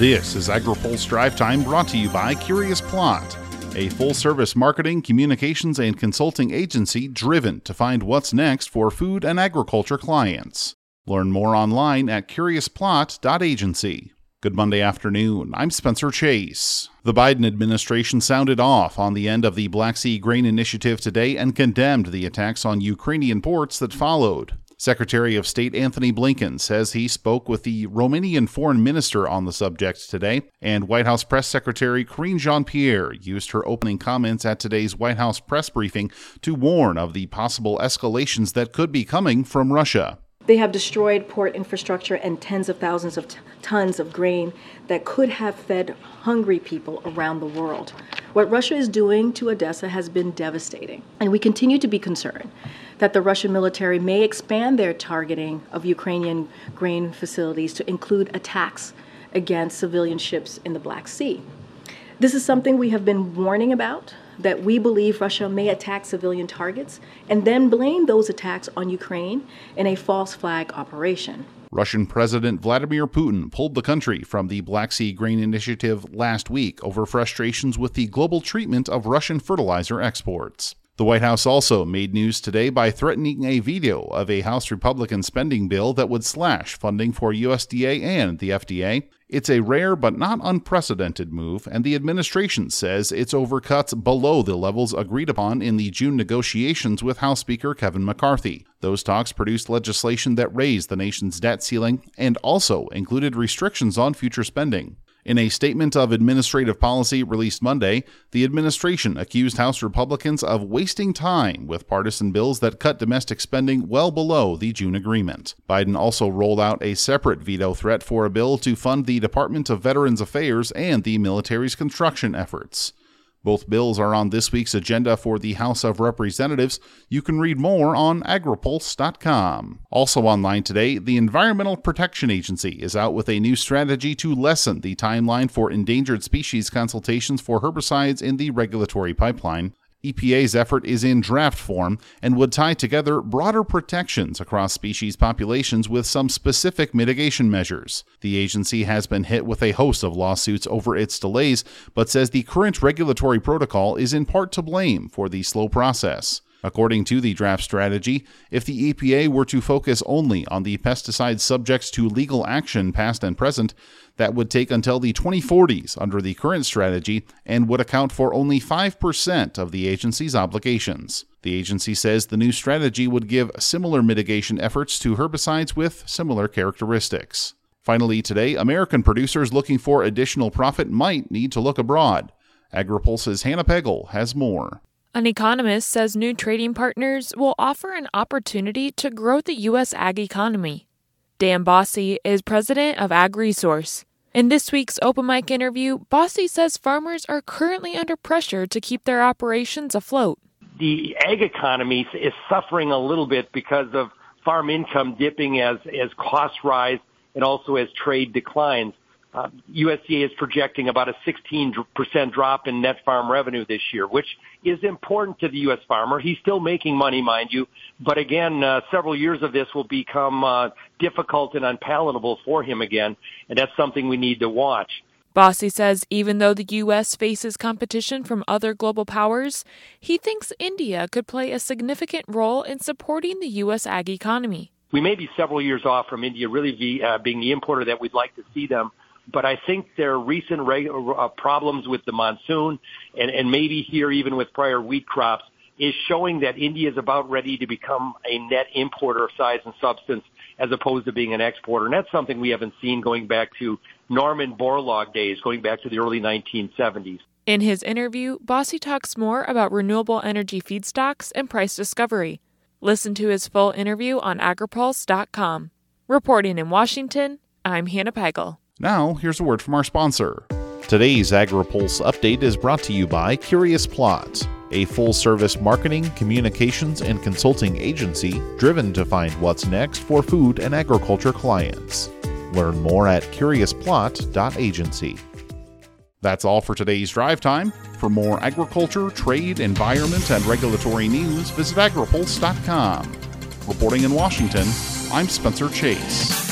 This is AgriPulse Drive Time brought to you by Curious Plot, a full service marketing, communications, and consulting agency driven to find what's next for food and agriculture clients. Learn more online at curiousplot.agency. Good Monday afternoon. I'm Spencer Chase. The Biden administration sounded off on the end of the Black Sea Grain Initiative today and condemned the attacks on Ukrainian ports that followed. Secretary of State Antony Blinken says he spoke with the Romanian foreign minister on the subject today, and White House Press Secretary Karine Jean Pierre used her opening comments at today's White House press briefing to warn of the possible escalations that could be coming from Russia. They have destroyed port infrastructure and tens of thousands of tons of grain that could have fed hungry people around the world. What Russia is doing to Odessa has been devastating, and we continue to be concerned that the Russian military may expand their targeting of Ukrainian grain facilities to include attacks against civilian ships in the Black Sea. This is something we have been warning about that we believe Russia may attack civilian targets and then blame those attacks on Ukraine in a false flag operation. Russian President Vladimir Putin pulled the country from the Black Sea Grain Initiative last week over frustrations with the global treatment of Russian fertilizer exports. The White House also made news today by threatening a veto of a House Republican spending bill that would slash funding for USDA and the FDA. It's a rare but not unprecedented move, and the administration says it's overcuts below the levels agreed upon in the June negotiations with House Speaker Kevin McCarthy. Those talks produced legislation that raised the nation's debt ceiling and also included restrictions on future spending. In a statement of administrative policy released Monday, the administration accused House Republicans of wasting time with partisan bills that cut domestic spending well below the June agreement. Biden also rolled out a separate veto threat for a bill to fund the Department of Veterans Affairs and the military's construction efforts. Both bills are on this week's agenda for the House of Representatives. You can read more on agripulse.com. Also online today, the Environmental Protection Agency is out with a new strategy to lessen the timeline for endangered species consultations for herbicides in the regulatory pipeline. EPA's effort is in draft form and would tie together broader protections across species populations with some specific mitigation measures. The agency has been hit with a host of lawsuits over its delays, but says the current regulatory protocol is in part to blame for the slow process. According to the draft strategy, if the EPA were to focus only on the pesticides subjects to legal action past and present, that would take until the 2040s under the current strategy and would account for only 5% of the agency's obligations. The agency says the new strategy would give similar mitigation efforts to herbicides with similar characteristics. Finally, today, American producers looking for additional profit might need to look abroad. AgriPulse's Hannah Pagel has more. An economist says new trading partners will offer an opportunity to grow the U.S. ag economy. Dan Basse is president of AgResource. In this week's open mic interview, Basse says farmers are currently under pressure to keep their operations afloat. The ag economy is suffering a little bit because of farm income dipping as, as costs rise and also as trade declines. Uh, USDA is projecting about a 16% drop in net farm revenue this year, which is important to the U.S. farmer. He's still making money, mind you, but again, uh, several years of this will become uh, difficult and unpalatable for him again, and that's something we need to watch. Basse says even though the U.S. faces competition from other global powers, he thinks India could play a significant role in supporting the U.S. ag economy. We may be several years off from India really be, uh, being the importer that we'd like to see them but I think their recent reg- uh, problems with the monsoon and, and maybe here even with prior wheat crops is showing that India is about ready to become a net importer of size and substance as opposed to being an exporter. And that's something we haven't seen going back to Norman Borlaug days, going back to the early 1970s. In his interview, Basse talks more about renewable energy feedstocks and price discovery. Listen to his full interview on agripulse.com. Reporting in Washington, I'm Hannah Pagel. Now, here's a word from our sponsor. Today's AgriPulse update is brought to you by Curious Plot, a full service marketing, communications, and consulting agency driven to find what's next for food and agriculture clients. Learn more at curiousplot.agency. That's all for today's drive time. For more agriculture, trade, environment, and regulatory news, visit agripulse.com. Reporting in Washington, I'm Spencer Chase.